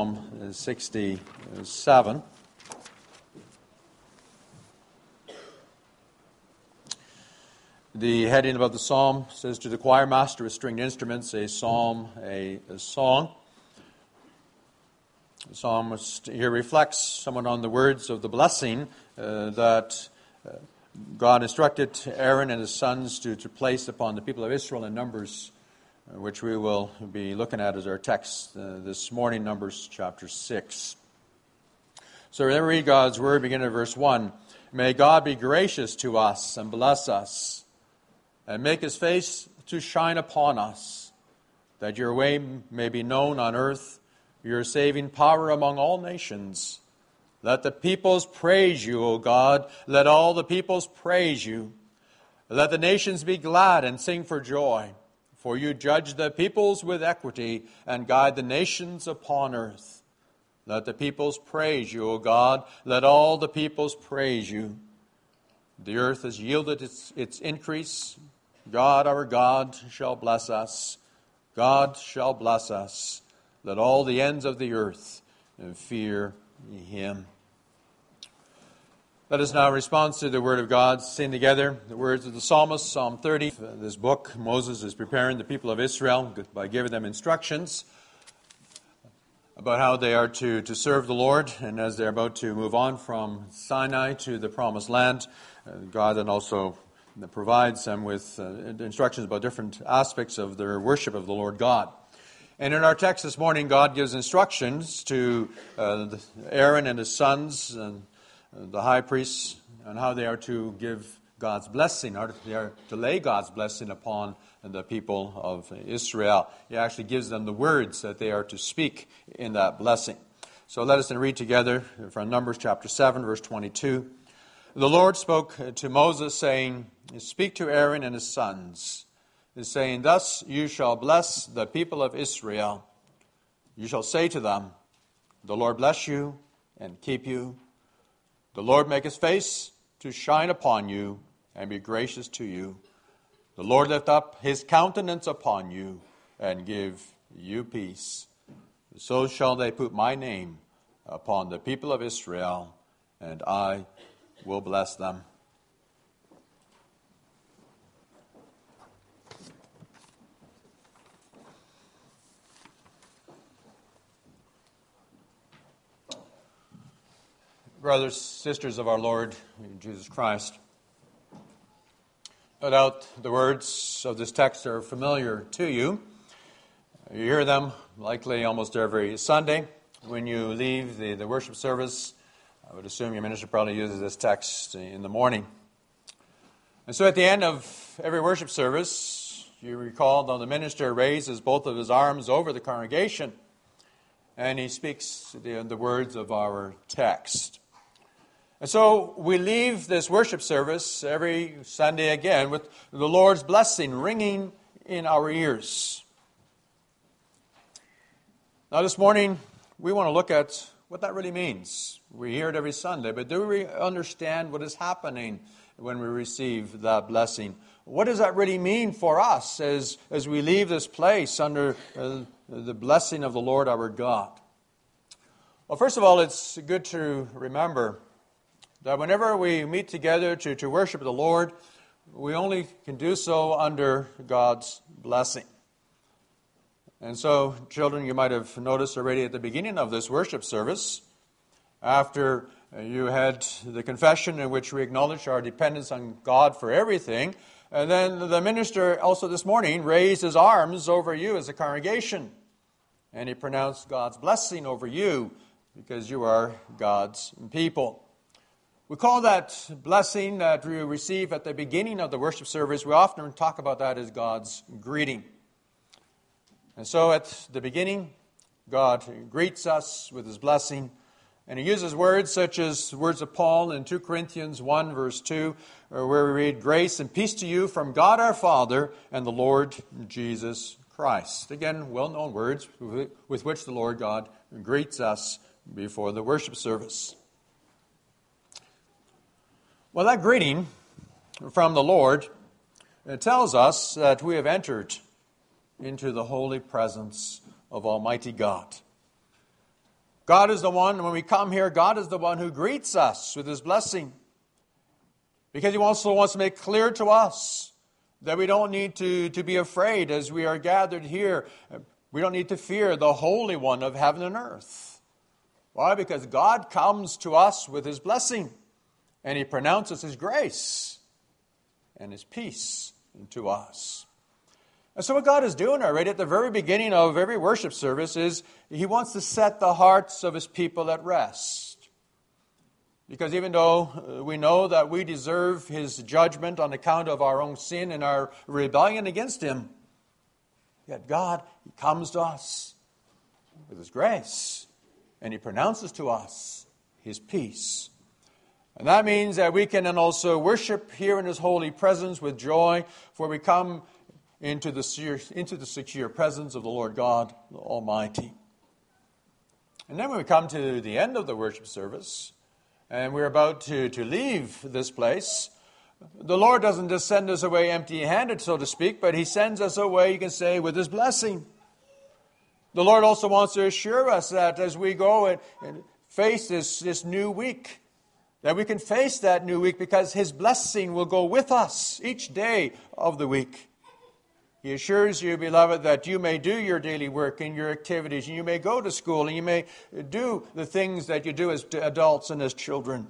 Psalm 67. The heading above the psalm says to the choir master with stringed instruments, a psalm, a, a song. The psalmist here reflects somewhat on the words of the blessing uh, that uh, God instructed Aaron and his sons to, to place upon the people of Israel in Numbers which we will be looking at as our text uh, this morning, Numbers chapter 6. So going to read God's word, beginning at verse 1. May God be gracious to us and bless us, and make his face to shine upon us, that your way may be known on earth, your saving power among all nations. Let the peoples praise you, O God. Let all the peoples praise you. Let the nations be glad and sing for joy. For you judge the peoples with equity and guide the nations upon earth. Let the peoples praise you, O God. Let all the peoples praise you. The earth has yielded its, its increase. God, our God, shall bless us. God shall bless us. Let all the ends of the earth fear him. Let us now, respond to the Word of God, sing together the words of the psalmist, Psalm 30. This book, Moses is preparing the people of Israel by giving them instructions about how they are to, to serve the Lord. And as they're about to move on from Sinai to the Promised Land, uh, God then also provides them with uh, instructions about different aspects of their worship of the Lord God. And in our text this morning, God gives instructions to uh, Aaron and his sons and the high priests and how they are to give God's blessing, or they are to lay God's blessing upon the people of Israel. He actually gives them the words that they are to speak in that blessing. So let us then read together from Numbers chapter 7, verse 22. The Lord spoke to Moses, saying, Speak to Aaron and his sons, saying, Thus you shall bless the people of Israel. You shall say to them, The Lord bless you and keep you. The Lord make his face to shine upon you and be gracious to you. The Lord lift up his countenance upon you and give you peace. So shall they put my name upon the people of Israel, and I will bless them. Brothers, sisters of our Lord Jesus Christ. No doubt the words of this text are familiar to you. You hear them likely almost every Sunday when you leave the, the worship service. I would assume your minister probably uses this text in the morning. And so at the end of every worship service, you recall that the minister raises both of his arms over the congregation and he speaks the, the words of our text. And so we leave this worship service every Sunday again with the Lord's blessing ringing in our ears. Now, this morning, we want to look at what that really means. We hear it every Sunday, but do we understand what is happening when we receive that blessing? What does that really mean for us as, as we leave this place under uh, the blessing of the Lord our God? Well, first of all, it's good to remember that whenever we meet together to, to worship the Lord, we only can do so under God's blessing. And so, children, you might have noticed already at the beginning of this worship service, after you had the confession in which we acknowledge our dependence on God for everything, and then the minister also this morning raised his arms over you as a congregation, and he pronounced God's blessing over you because you are God's people. We call that blessing that we receive at the beginning of the worship service, we often talk about that as God's greeting. And so at the beginning, God greets us with his blessing. And he uses words such as words of Paul in 2 Corinthians 1, verse 2, uh, where we read, Grace and peace to you from God our Father and the Lord Jesus Christ. Again, well known words with which the Lord God greets us before the worship service. Well, that greeting from the Lord uh, tells us that we have entered into the holy presence of Almighty God. God is the one, when we come here, God is the one who greets us with his blessing. Because he also wants to make clear to us that we don't need to, to be afraid as we are gathered here. We don't need to fear the Holy One of heaven and earth. Why? Because God comes to us with his blessing, and he pronounces his grace and his peace to us. And so, what God is doing already at the very beginning of every worship service is He wants to set the hearts of His people at rest. Because even though uh, we know that we deserve His judgment on account of our own sin and our rebellion against Him, yet God He comes to us with His grace and He pronounces to us His peace. And that means that we can then also worship here in His holy presence with joy, for we come into the, into the secure presence of the Lord God the Almighty. And then when we come to the end of the worship service, and we're about to, to leave this place, the Lord doesn't just send us away empty handed, so to speak, but He sends us away, you can say, with His blessing. The Lord also wants to assure us that as we go and, and face this, this new week, that we can face that new week because His blessing will go with us each day of the week. He assures you, beloved, that you may do your daily work and your activities, and you may go to school, and you may do the things that you do as adults and as children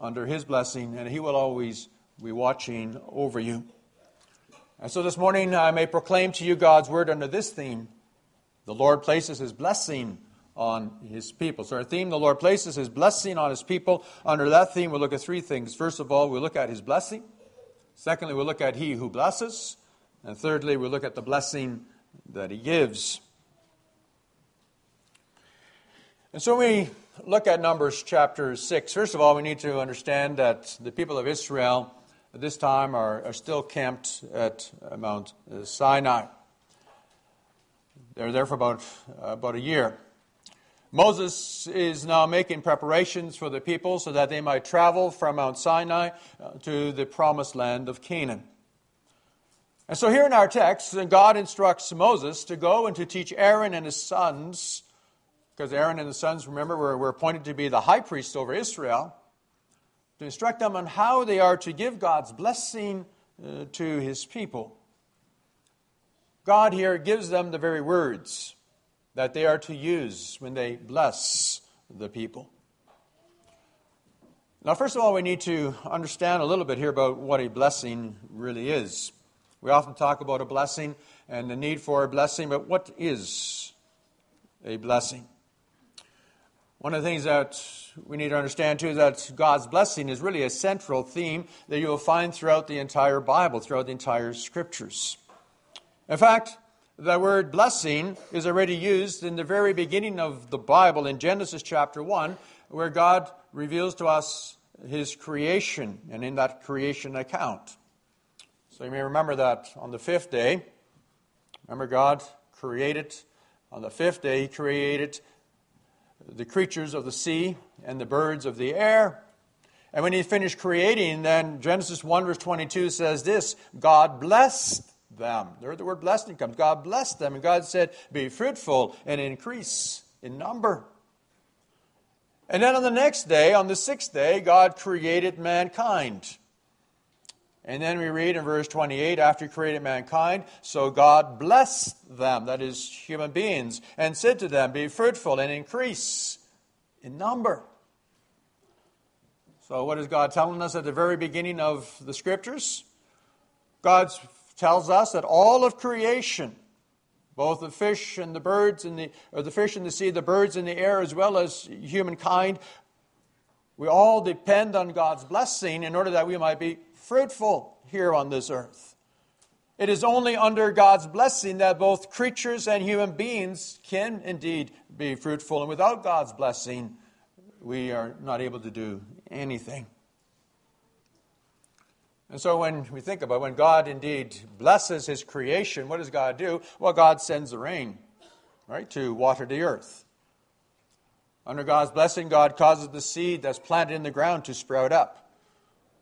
under His blessing, and He will always be watching over you. And so this morning I may proclaim to you God's word under this theme The Lord places His blessing on His people. So, our theme, the Lord places His blessing on His people. Under that theme, we'll look at three things. First of all, we'll look at His blessing. Secondly, we'll look at He who blesses. And thirdly, we'll look at the blessing that he gives. And so we look at Numbers chapter 6. First of all, we need to understand that the people of Israel at this time are, are still camped at Mount Sinai. They're there for about, uh, about a year. Moses is now making preparations for the people so that they might travel from Mount Sinai uh, to the promised land of Canaan. And so, here in our text, God instructs Moses to go and to teach Aaron and his sons, because Aaron and his sons, remember, were, were appointed to be the high priests over Israel, to instruct them on how they are to give God's blessing uh, to his people. God here gives them the very words that they are to use when they bless the people. Now, first of all, we need to understand a little bit here about what a blessing really is. We often talk about a blessing and the need for a blessing, but what is a blessing? One of the things that we need to understand too is that God's blessing is really a central theme that you will find throughout the entire Bible, throughout the entire scriptures. In fact, the word blessing is already used in the very beginning of the Bible in Genesis chapter 1, where God reveals to us his creation and in that creation account. So you may remember that on the fifth day, remember God created, on the fifth day, He created the creatures of the sea and the birds of the air. And when He finished creating, then Genesis 1 verse 22 says this God blessed them. There the word blessing comes. God blessed them, and God said, Be fruitful and increase in number. And then on the next day, on the sixth day, God created mankind. And then we read in verse 28 after he created mankind, so God blessed them, that is, human beings, and said to them, Be fruitful and increase in number. So, what is God telling us at the very beginning of the scriptures? God tells us that all of creation, both the fish and the birds and the or the fish in the sea, the birds in the air, as well as humankind, we all depend on God's blessing in order that we might be fruitful here on this earth. It is only under God's blessing that both creatures and human beings can indeed be fruitful. And without God's blessing, we are not able to do anything. And so when we think about when God indeed blesses his creation, what does God do? Well, God sends the rain, right, to water the earth. Under God's blessing, God causes the seed that's planted in the ground to sprout up.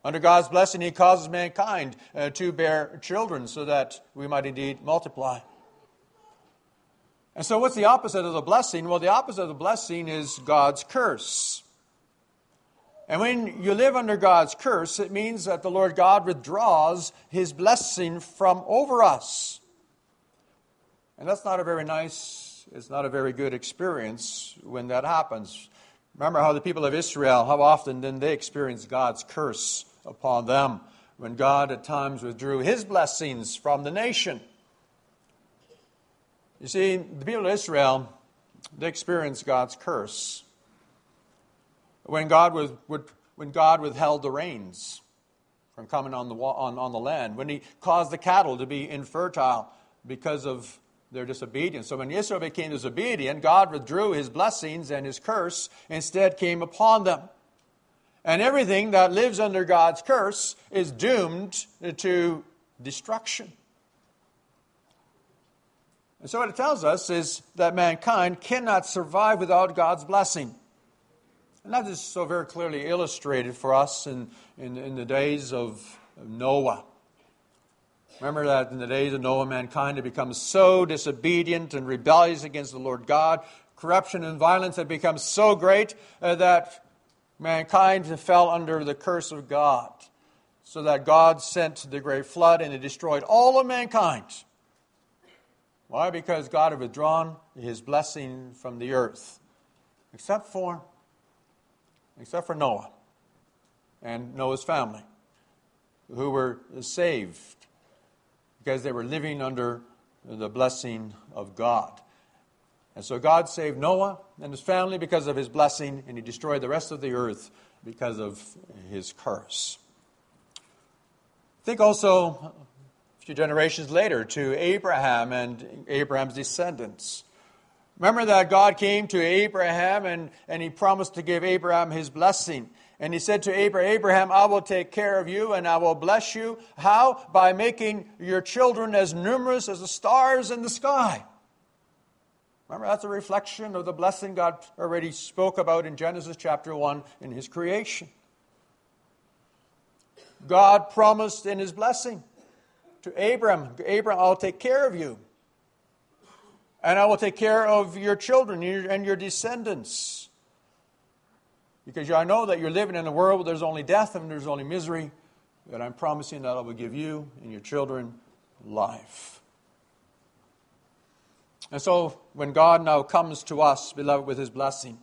Under God's blessing, He causes mankind uh, to bear children so that we might indeed multiply. And so, what's the opposite of the blessing? Well, the opposite of the blessing is God's curse. And when you live under God's curse, it means that the Lord God withdraws his blessing from over us. And that's not a very nice, it's not a very good experience when that happens. Remember how the people of Israel, how often did they experience God's curse upon them when God at times withdrew his blessings from the nation? You see, the people of Israel, they experienced God's curse when God, was, would, when God withheld the rains from coming on the, on, on the land, when He caused the cattle to be infertile because of their disobedience. So when Israel became disobedient, God withdrew His blessings and His curse instead came upon them. And everything that lives under God's curse is doomed to destruction. And so, what it tells us is that mankind cannot survive without God's blessing. And that is so very clearly illustrated for us in, in, in the days of Noah. Remember that in the days of Noah, mankind had become so disobedient and rebellious against the Lord God. Corruption and violence had become so great uh, that mankind fell under the curse of God. So that God sent the great flood and it destroyed all of mankind. Why? Because God had withdrawn his blessing from the earth, except for, except for Noah and Noah's family, who were saved because they were living under the blessing of God. And so God saved Noah and his family because of his blessing, and he destroyed the rest of the earth because of his curse. Think also a few generations later to Abraham and Abraham's descendants. Remember that God came to Abraham and, and he promised to give Abraham his blessing. And he said to Abraham, Abraham, I will take care of you and I will bless you. How? By making your children as numerous as the stars in the sky. Remember, that's a reflection of the blessing God already spoke about in Genesis chapter 1 in his creation. God promised in his blessing to Abram, Abram, I'll take care of you. And I will take care of your children and your descendants. Because I know that you're living in a world where there's only death and there's only misery. That I'm promising that I will give you and your children life. And so, when God now comes to us, beloved, with his blessing,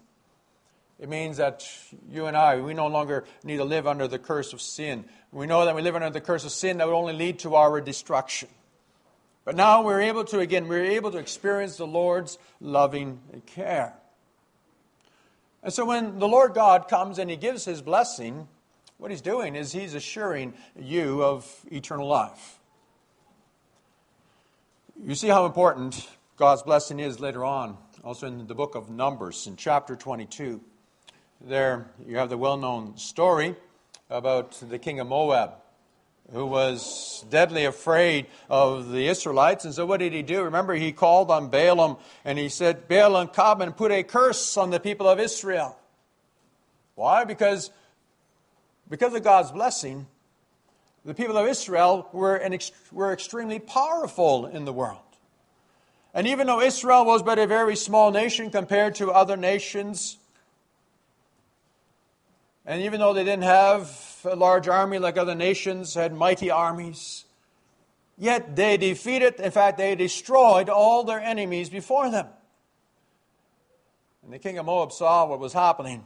it means that you and I, we no longer need to live under the curse of sin. We know that we live under the curse of sin that would only lead to our destruction. But now we're able to, again, we're able to experience the Lord's loving care. And so when the Lord God comes and He gives His blessing, what He's doing is He's assuring you of eternal life. You see how important God's blessing is later on, also in the book of Numbers, in chapter 22. There you have the well known story about the king of Moab who was deadly afraid of the Israelites. And so what did he do? Remember, he called on Balaam and he said, Balaam, come and put a curse on the people of Israel. Why? Because, because of God's blessing, the people of Israel were, an, were extremely powerful in the world. And even though Israel was but a very small nation compared to other nations, and even though they didn't have a large army like other nations had mighty armies, yet they defeated, in fact, they destroyed all their enemies before them. And the king of Moab saw what was happening.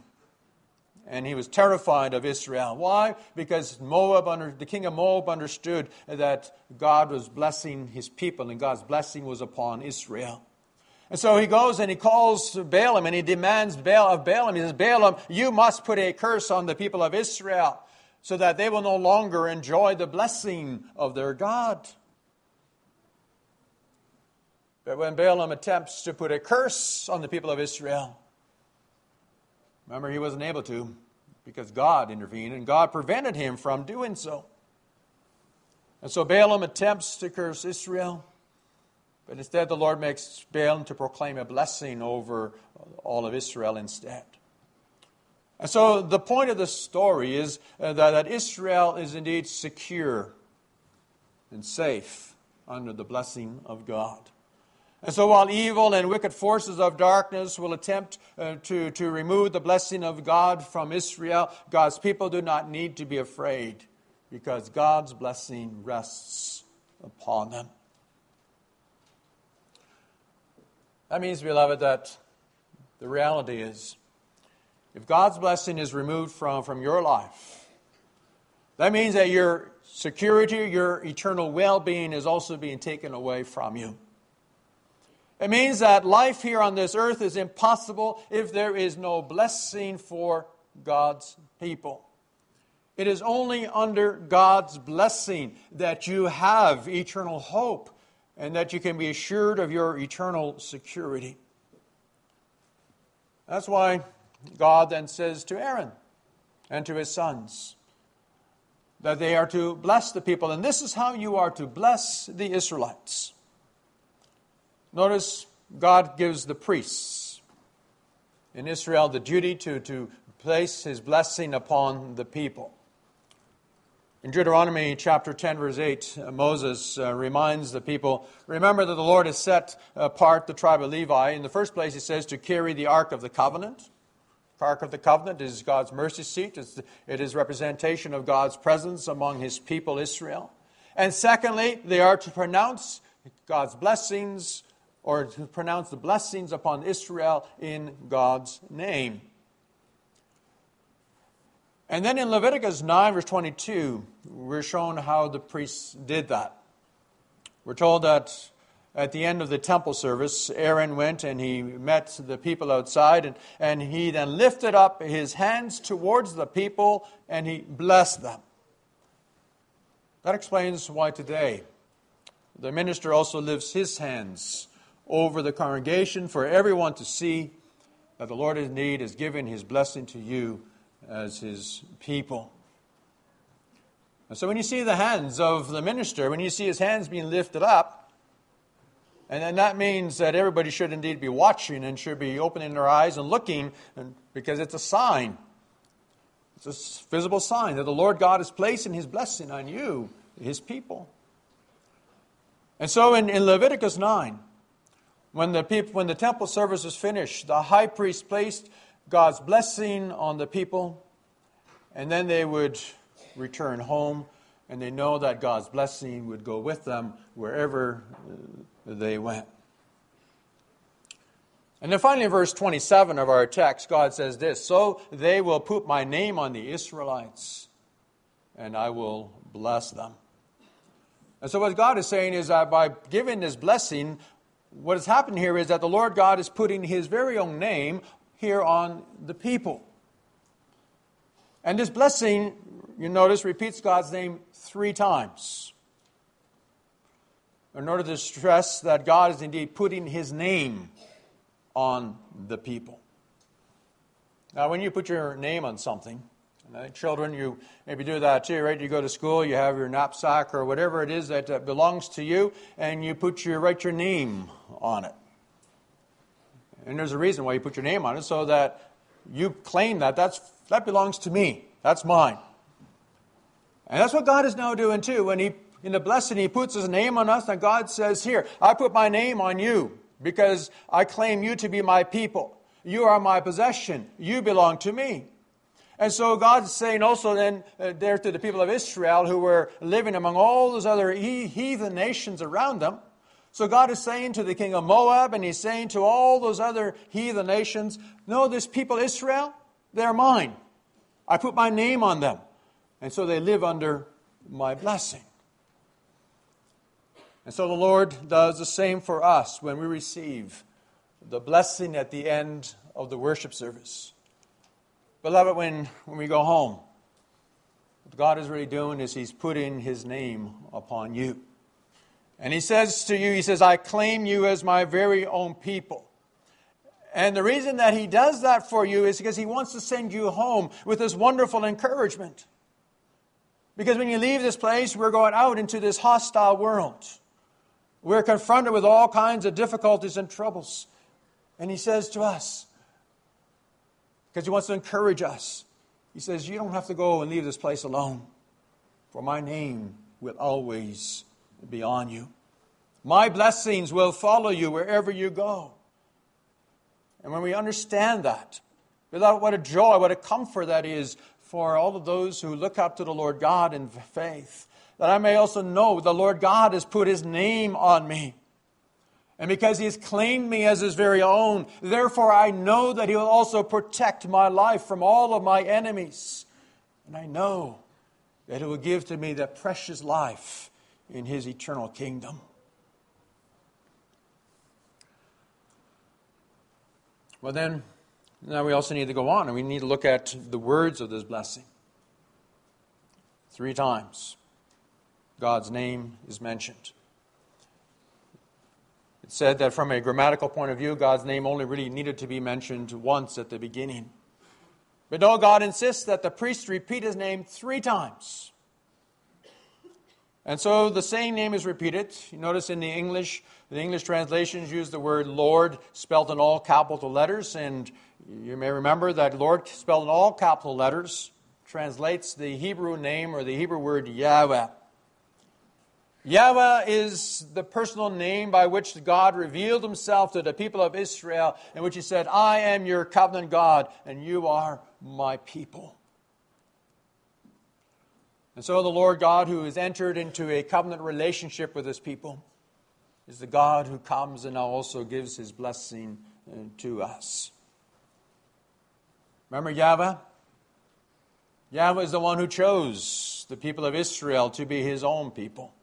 And he was terrified of Israel. Why? Because Moab under, the king of Moab understood that God was blessing his people, and God's blessing was upon Israel. And so he goes and he calls Balaam and he demands Baal of Balaam. He says, Balaam, you must put a curse on the people of Israel so that they will no longer enjoy the blessing of their God. But when Balaam attempts to put a curse on the people of Israel, remember he wasn't able to because God intervened and God prevented him from doing so. And so Balaam attempts to curse Israel. But instead, the Lord makes Balaam to proclaim a blessing over all of Israel instead. And so the point of the story is uh, that, Israel is indeed secure and safe under the blessing of God. And so, while evil and wicked forces of darkness will attempt uh, to, to remove the blessing of God from Israel, God's people do not need to be afraid because God's blessing rests upon them. That means, beloved, that the reality is if God's blessing is removed from, from your life, that means that your security, your eternal well being is also being taken away from you. It means that life here on this earth is impossible if there is no blessing for God's people. It is only under God's blessing that you have eternal hope and that you can be assured of your eternal security. That's why God then says to Aaron and to his sons that they are to bless the people. And this is how you are to bless the Israelites. Notice God gives the priests in Israel the duty to, to place his blessing upon the people. In Deuteronomy chapter 10, verse 8, uh, Moses uh, reminds the people remember that the Lord has set apart the tribe of Levi. In the first place, he says to carry the Ark of the Covenant. The Ark of the Covenant is God's mercy seat, it is representation of God's presence among his people, Israel. And secondly, they are to pronounce God's blessings or to pronounce the blessings upon Israel in God's name. And then in Leviticus 9, verse 22, we're shown how the priests did that. We're told that at the end of the temple service, Aaron went and he met the people outside, and, and he then lifted up his hands towards the people and he blessed them. That explains why today the minister also lifts his hands over the congregation for everyone to see that the Lord indeed has given his blessing to you as his people. And so when you see the hands of the minister, when you see his hands being lifted up, and then that means that everybody should indeed be watching and should be opening their eyes and looking and, because it's a sign. It's a visible sign that the Lord God is placing his blessing on you, his people. And so in, in Leviticus 9, when the, people, when the temple service was finished, the high priest placed God's blessing on the people, and then they would return home, and they know that God's blessing would go with them wherever uh, they went. And then finally, in verse 27 of our text, God says this So they will put my name on the Israelites, and I will bless them. And so, what God is saying is that by giving this blessing, what has happened here is that the Lord God is putting his very own name here on the people. And this blessing, you notice, repeats God's name three times. In order to stress that God is indeed putting his name on the people. Now, when you put your name on something, children, you maybe do that too, right? You go to school, you have your knapsack or whatever it is that uh, belongs to you, and you put your write your name on it. And there's a reason why you put your name on it, so that you claim that that's, that belongs to me. That's mine. And that's what God is now doing too. When He, in the blessing, He puts His name on us, and God says, Here, I put my name on you because I claim you to be my people. You are my possession. You belong to me. And so God's saying also then uh, there to the people of Israel who were living among all those other heathen nations around them, so God is saying to the king of Moab, and he's saying to all those other heathen nations, No, this people, Israel, they're mine. I put my name on them. And so they live under my blessing. And so the Lord does the same for us when we receive the blessing at the end of the worship service. Beloved, when, when we go home, what God is really doing is He's putting His name upon you. And he says to you, He says, I claim you as my very own people. And the reason that he does that for you is because he wants to send you home with this wonderful encouragement. Because when you leave this place, we're going out into this hostile world. We're confronted with all kinds of difficulties and troubles. And he says to us, because he wants to encourage us, he says, You don't have to go and leave this place alone, for my name will always be on you. My blessings will follow you wherever you go. And when we understand that, without what a joy, what a comfort that is for all of those who look up to the Lord God in faith, that I may also know the Lord God has put his name on me. And because he has claimed me as his very own, therefore I know that he will also protect my life from all of my enemies. And I know that he will give to me that precious life in his eternal kingdom. Well, then, now we also need to go on and we need to look at the words of this blessing. Three times, God's name is mentioned. It said that from a grammatical point of view, God's name only really needed to be mentioned once at the beginning. But no, God insists that the priest repeat his name three times. And so the same name is repeated. You notice in the English, the English translations use the word Lord spelled in all capital letters, and you may remember that Lord spelled in all capital letters translates the Hebrew name or the Hebrew word Yahweh. Yahweh is the personal name by which God revealed himself to the people of Israel, in which he said, I am your covenant God, and you are my people. And so the Lord God, who has entered into a covenant relationship with his people, is the God who comes and now also gives his blessing uh, to us. Remember Yahweh? Yahweh is the one who chose the people of Israel to be his own people.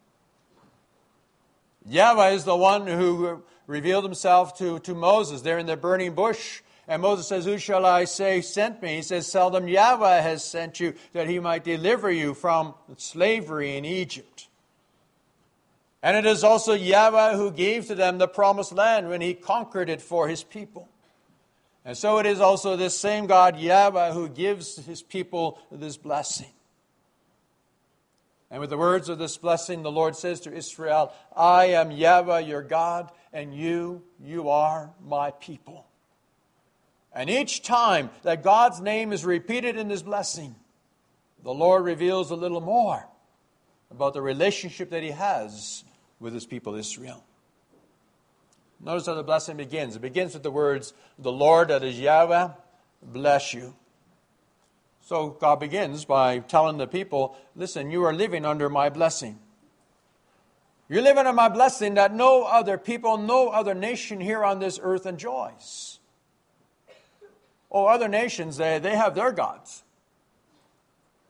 Yahweh is the one who revealed himself to, to Moses there in the burning bush. And Moses says, Who shall I say sent me? He says, Seldom Yahweh has sent you that he might deliver you from slavery in Egypt. And it is also Yahweh who gave to them the promised land when he conquered it for his people. And so it is also this same God, Yahweh, who gives his people this blessing. And with the words of this blessing, the Lord says to Israel, I am Yahweh your God, and you, you are my people. And each time that God's name is repeated in this blessing, the Lord reveals a little more about the relationship that he has with his people Israel. Notice how the blessing begins. It begins with the words, The Lord, that is Yahweh, bless you. So God begins by telling the people, listen, you are living under my blessing. You're living under my blessing that no other people, no other nation here on this earth enjoys. Oh, other nations, they, they have their gods.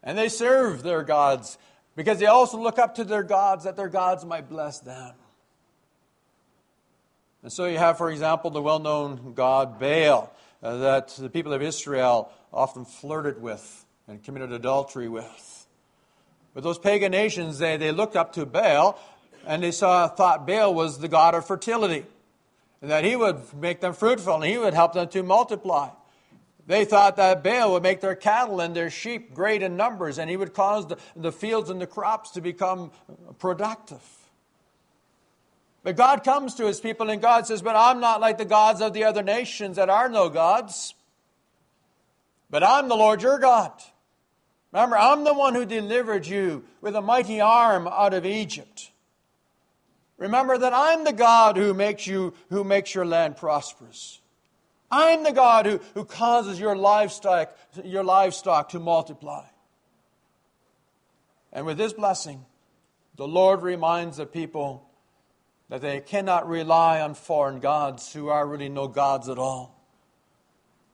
And they serve their gods because they also look up to their gods that their gods might bless them. And so you have, for example, the well known god Baal uh, that the people of Israel often flirted with and committed adultery with. But those pagan nations, they, they looked up to Baal and they saw, thought Baal was the god of fertility, and that he would make them fruitful and he would help them to multiply. They thought that Baal would make their cattle and their sheep great in numbers, and he would cause the, the fields and the crops to become productive. But God comes to his people, and God says, But I'm not like the gods of the other nations that are no gods. But I'm the Lord your God. Remember, I'm the one who delivered you with a mighty arm out of Egypt. Remember that I'm the God who makes you who makes your land prosperous. I'm the God who, who causes your livestock, your livestock to multiply. And with this blessing, the Lord reminds the people that they cannot rely on foreign gods who are really no gods at all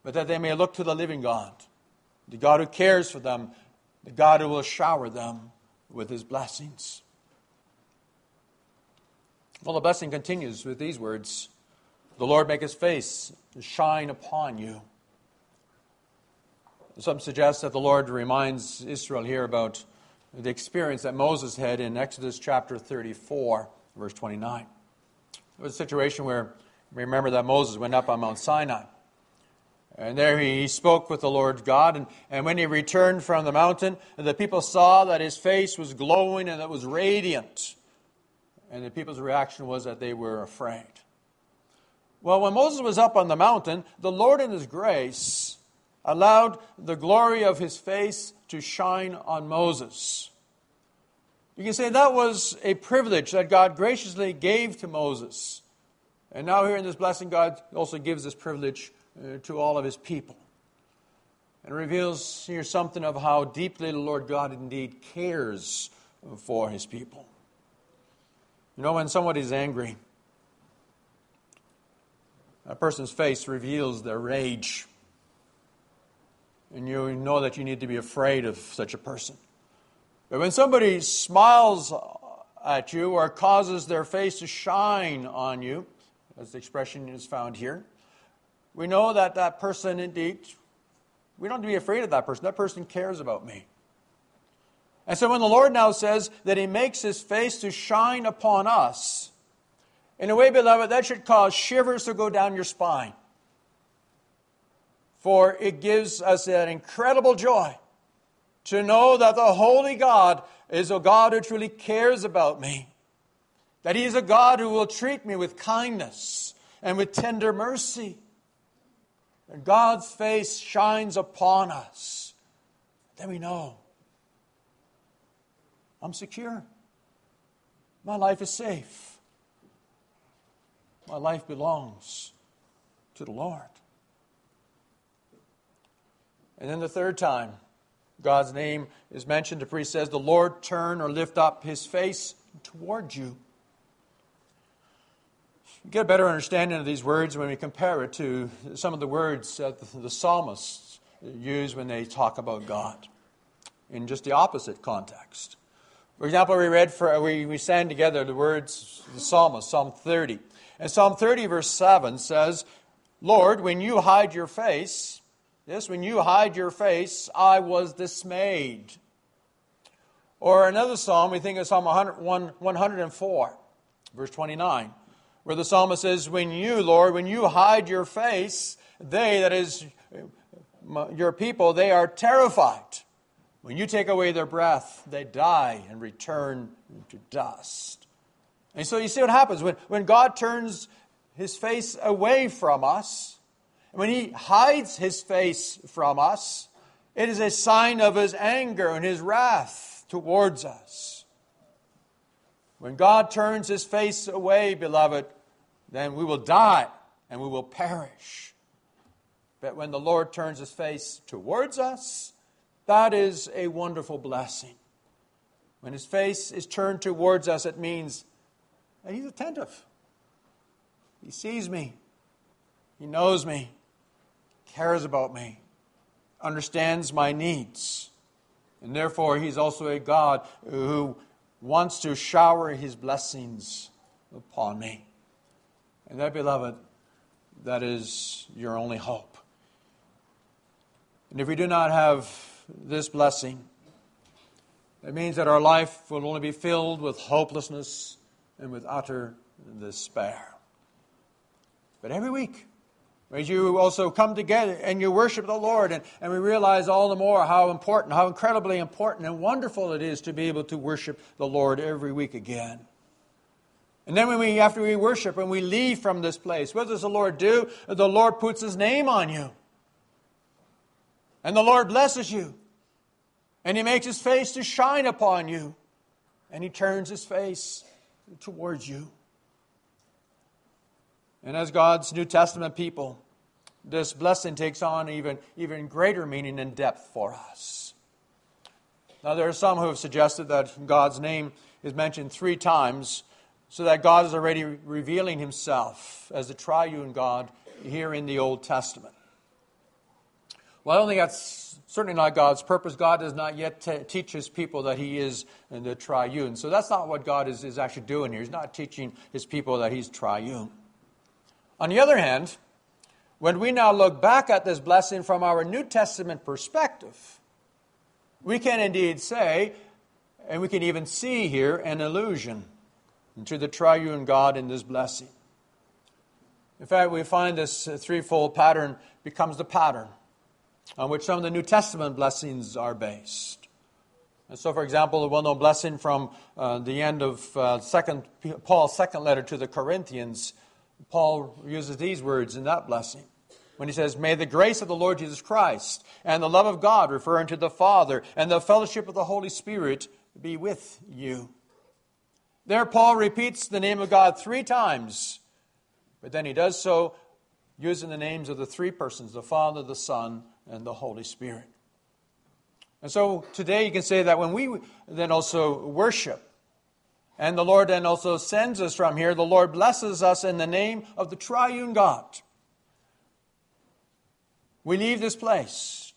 but that they may look to the living God, the God who cares for them, the God who will shower them with his blessings. Well, the blessing continues with these words The Lord make his face shine upon you. Some suggest that the Lord reminds Israel here about the experience that Moses had in Exodus chapter 34, verse 29. It was a situation where, remember that Moses went up on Mount Sinai. And there he spoke with the Lord God. And, and when he returned from the mountain, the people saw that his face was glowing and it was radiant. And the people's reaction was that they were afraid. Well, when Moses was up on the mountain, the Lord in his grace allowed the glory of his face to shine on Moses. You can say that was a privilege that God graciously gave to Moses. And now, here in this blessing, God also gives this privilege uh, to all of his people. And reveals here something of how deeply the Lord God indeed cares for his people. You know, when somebody's angry, a person's face reveals their rage. And you know that you need to be afraid of such a person. But when somebody smiles at you or causes their face to shine on you, as the expression is found here, we know that that person indeed, we don't have to be afraid of that person. That person cares about me. And so when the Lord now says that He makes His face to shine upon us, in a way, beloved, that should cause shivers to go down your spine. For it gives us an incredible joy to know that the Holy God is a God who truly cares about me, that He is a God who will treat me with kindness and with tender mercy. And God's face shines upon us. Then we know I'm secure. My life is safe. My life belongs to the Lord. And then the third time God's name is mentioned, the priest says, The Lord turn or lift up his face toward you. You get a better understanding of these words when we compare it to some of the words that the psalmists use when they talk about God in just the opposite context. For example, we read for we, we sang together the words the psalmist, Psalm 30. And Psalm 30, verse 7 says, Lord, when you hide your face, yes, when you hide your face, I was dismayed. Or another psalm, we think of Psalm 104, verse 29, where the psalmist says, When you, Lord, when you hide your face, they, that is, your people, they are terrified. When you take away their breath, they die and return to dust. And so you see what happens when, when God turns his face away from us, when he hides his face from us, it is a sign of his anger and his wrath towards us. When God turns his face away, beloved, then we will die and we will perish. But when the Lord turns his face towards us, that is a wonderful blessing. When his face is turned towards us, it means that he's attentive. He sees me, he knows me, cares about me, understands my needs. And therefore, he's also a God who wants to shower his blessings upon me. And that, beloved, that is your only hope. And if we do not have this blessing, it means that our life will only be filled with hopelessness and with utter despair. But every week, as you also come together and you worship the Lord, and, and we realize all the more how important, how incredibly important and wonderful it is to be able to worship the Lord every week again. And then when we, after we worship and we leave from this place, what does the Lord do? The Lord puts His name on you. And the Lord blesses you. And He makes His face to shine upon you. And He turns His face towards you. And as God's New Testament people, this blessing takes on even, even greater meaning and depth for us. Now, there are some who have suggested that God's name is mentioned three times so that God is already revealing himself as the triune God here in the Old Testament. Well, I don't think that's certainly not God's purpose. God does not yet t- teach his people that he is the triune. So that's not what God is, is actually doing here. He's not teaching his people that he's triune. On the other hand, when we now look back at this blessing from our New Testament perspective, we can indeed say, and we can even see here, an allusion to the triune God in this blessing. In fact, we find this threefold pattern becomes the pattern on which some of the New Testament blessings are based. And so, for example, the well-known blessing from uh, the end of uh, second, Paul's second letter to the Corinthians, Paul uses these words in that blessing when he says, May the grace of the Lord Jesus Christ and the love of God, referring to the Father, and the fellowship of the Holy Spirit be with you. There, Paul repeats the name of God three times, but then he does so using the names of the three persons the Father, the Son, and the Holy Spirit. And so today you can say that when we then also worship, and the Lord then also sends us from here, the Lord blesses us in the name of the triune God. We leave this place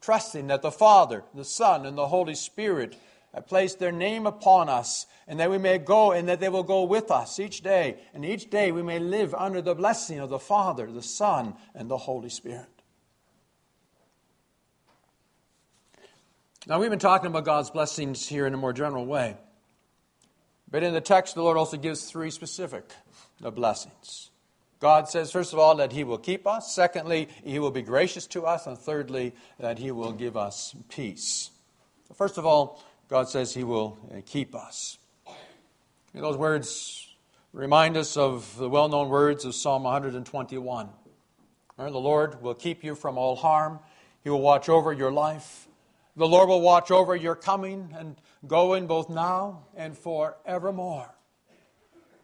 trusting that the Father, the Son, and the Holy Spirit have placed their name upon us, and that we may go and that they will go with us each day. And each day we may live under the blessing of the Father, the Son, and the Holy Spirit. Now, we've been talking about God's blessings here in a more general way. But in the text, the Lord also gives three specific blessings. God says, first of all, that He will keep us. Secondly, He will be gracious to us. And thirdly, that He will give us peace. First of all, God says He will uh, keep us. And those words remind us of the well known words of Psalm 121. The Lord will keep you from all harm, He will watch over your life. The Lord will watch over your coming and going both now and forevermore.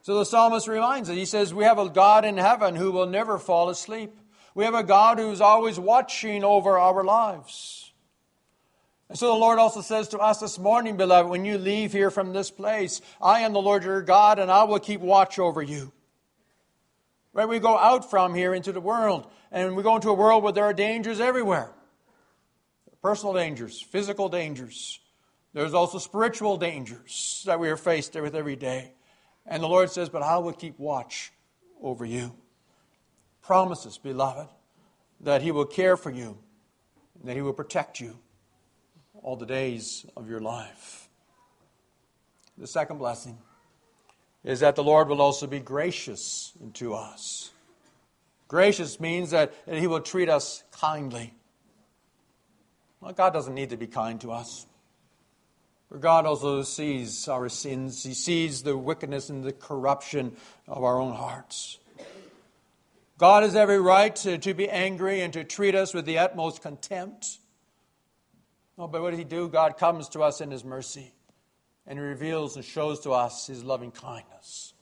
So the psalmist reminds us, he says, We have a God in heaven who will never fall asleep. We have a God who's always watching over our lives. And so the Lord also says to us this morning, beloved, when you leave here from this place, I am the Lord your God, and I will keep watch over you. Right? We go out from here into the world, and we go into a world where there are dangers everywhere personal dangers, physical dangers. There's also spiritual dangers that we are faced with every day. And the Lord says, But I will keep watch over you. Promises, beloved, that He will care for you, that He will protect you all the days of your life. The second blessing is that the Lord will also be gracious to us. Gracious means that, that He will treat us kindly. Well, God doesn't need to be kind to us. For God also sees our sins, He sees the wickedness and the corruption of our own hearts. God has every right to, to be angry and to treat us with the utmost contempt. No, but what does He do? God comes to us in His mercy and He reveals and shows to us His loving kindness.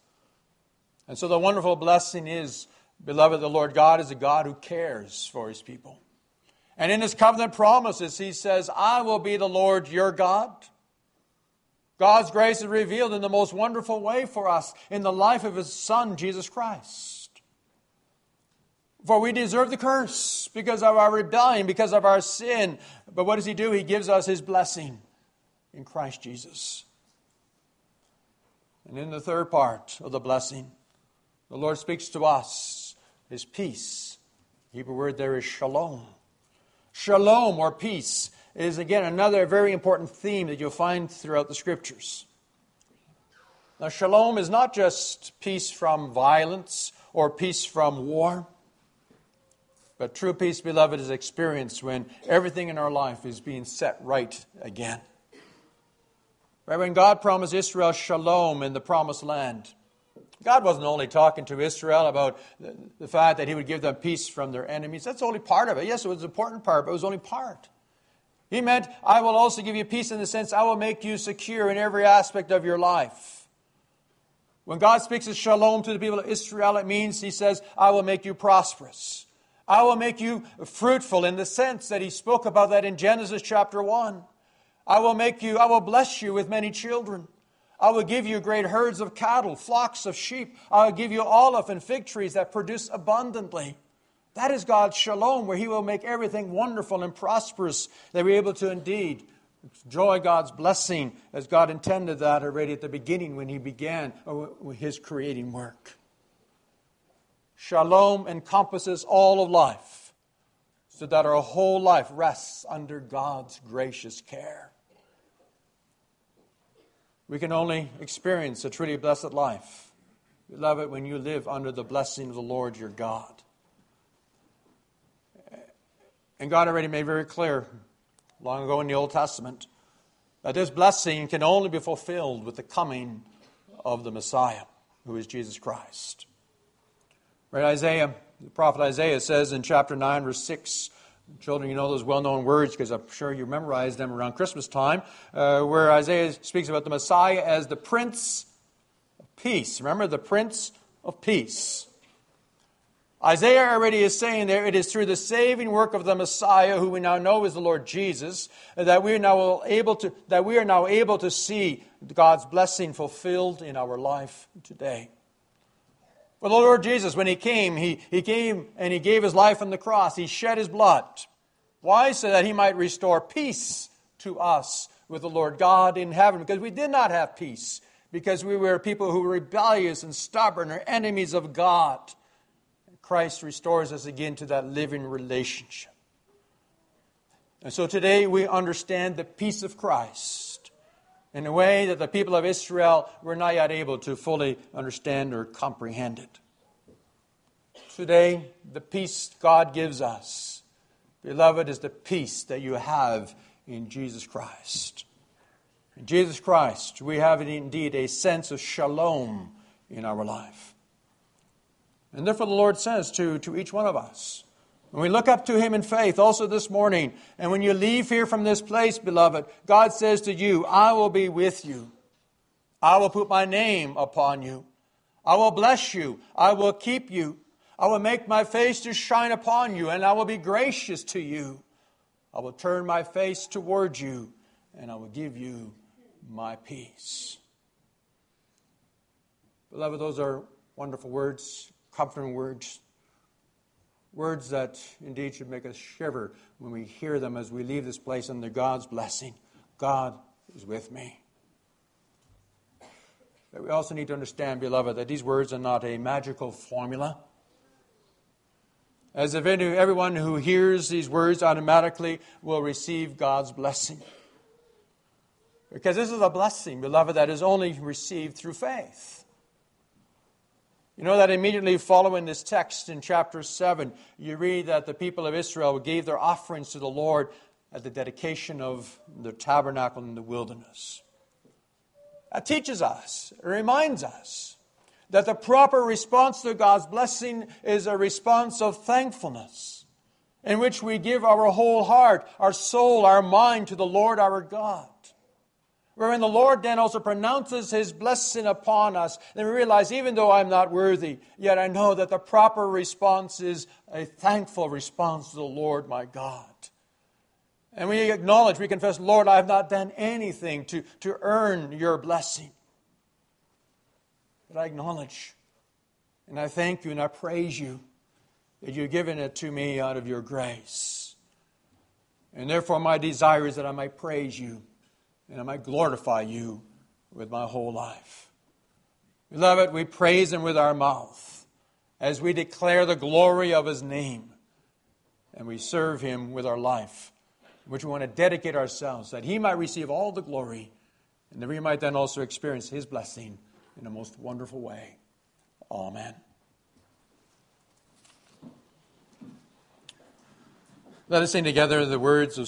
And so the wonderful blessing is, beloved, the Lord God is a God who cares for His people. And in his covenant promises, he says, I will be the Lord your God. God's grace is revealed in the most wonderful way for us in the life of his Son, Jesus Christ. For we deserve the curse because of our rebellion, because of our sin. But what does he do? He gives us his blessing in Christ Jesus. And in the third part of the blessing, the Lord speaks to us his peace. The Hebrew word there is shalom. Shalom or peace is again another very important theme that you'll find throughout the scriptures. Now, shalom is not just peace from violence or peace from war, but true peace, beloved, is experienced when everything in our life is being set right again. Right when God promised Israel shalom in the promised land, God wasn't only talking to Israel about the fact that He would give them peace from their enemies. That's only part of it. Yes, it was an important part, but it was only part. He meant, I will also give you peace in the sense I will make you secure in every aspect of your life. When God speaks of shalom to the people of Israel, it means He says, I will make you prosperous. I will make you fruitful in the sense that He spoke about that in Genesis chapter 1. I will make you, I will bless you with many children. I will give you great herds of cattle, flocks of sheep. I will give you olive and fig trees that produce abundantly. That is God's shalom, where He will make everything wonderful and prosperous, that we're able to indeed enjoy God's blessing as God intended that already at the beginning when He began uh, His creating work. Shalom encompasses all of life, so that our whole life rests under God's gracious care. We can only experience a truly blessed life, We love it when you live under the blessing of the Lord your God. And God already made very clear long ago in the Old Testament that this blessing can only be fulfilled with the coming of the Messiah, who is Jesus Christ. Right, Isaiah, the prophet Isaiah says in chapter 9, verse 6, Children, you know those well known words because I'm sure you memorized them around Christmas time, uh, where Isaiah speaks about the Messiah as the Prince of Peace. Remember, the Prince of Peace. Isaiah already is saying there it is through the saving work of the Messiah, who we now know is the Lord Jesus, that we are now able to, that we are now able to see God's blessing fulfilled in our life today. For the Lord Jesus, when He came, He, he came and He gave His life on the cross. He shed His blood. Why? So that He might restore peace to us with the Lord God in heaven. Because we did not have peace. Because we were people who were rebellious and stubborn or enemies of God. Christ restores us again to that living relationship. And so today we understand the peace of Christ in a way that the people of Israel were not yet able to fully understand or comprehend it. Today, the peace God gives us, beloved, is the peace that you have in Jesus Christ. In Jesus Christ, we have indeed a sense of shalom in our life. And therefore, the Lord says to, to each one of us, when we look up to Him in faith, also this morning, and when you leave here from this place, beloved, God says to you, I will be with you. I will put my name upon you. I will bless you. I will keep you. I will make my face to shine upon you, and I will be gracious to you. I will turn my face towards you, and I will give you my peace. Beloved, those are wonderful words comforting words. Words that indeed should make us shiver when we hear them as we leave this place under God's blessing. God is with me. But we also need to understand, beloved, that these words are not a magical formula. As if any, everyone who hears these words automatically will receive God's blessing. Because this is a blessing, beloved, that is only received through faith. You know that immediately following this text in chapter 7, you read that the people of Israel gave their offerings to the Lord at the dedication of the tabernacle in the wilderness. That teaches us, it reminds us, that the proper response to God's blessing is a response of thankfulness, in which we give our whole heart, our soul, our mind to the Lord our God wherein the Lord then also pronounces his blessing upon us. Then we realize, even though I'm not worthy, yet I know that the proper response is a thankful response to the Lord my God. And we acknowledge, we confess, Lord, I have not done anything to, to earn your blessing. But I acknowledge and I thank you and I praise you that you've given it to me out of your grace. And therefore, my desire is that I might praise you and I might glorify you with my whole life. Beloved, we praise him with our mouth as we declare the glory of his name, and we serve him with our life, which we want to dedicate ourselves that he might receive all the glory, and that we might then also experience his blessing in a most wonderful way. Amen. Let us sing together the words of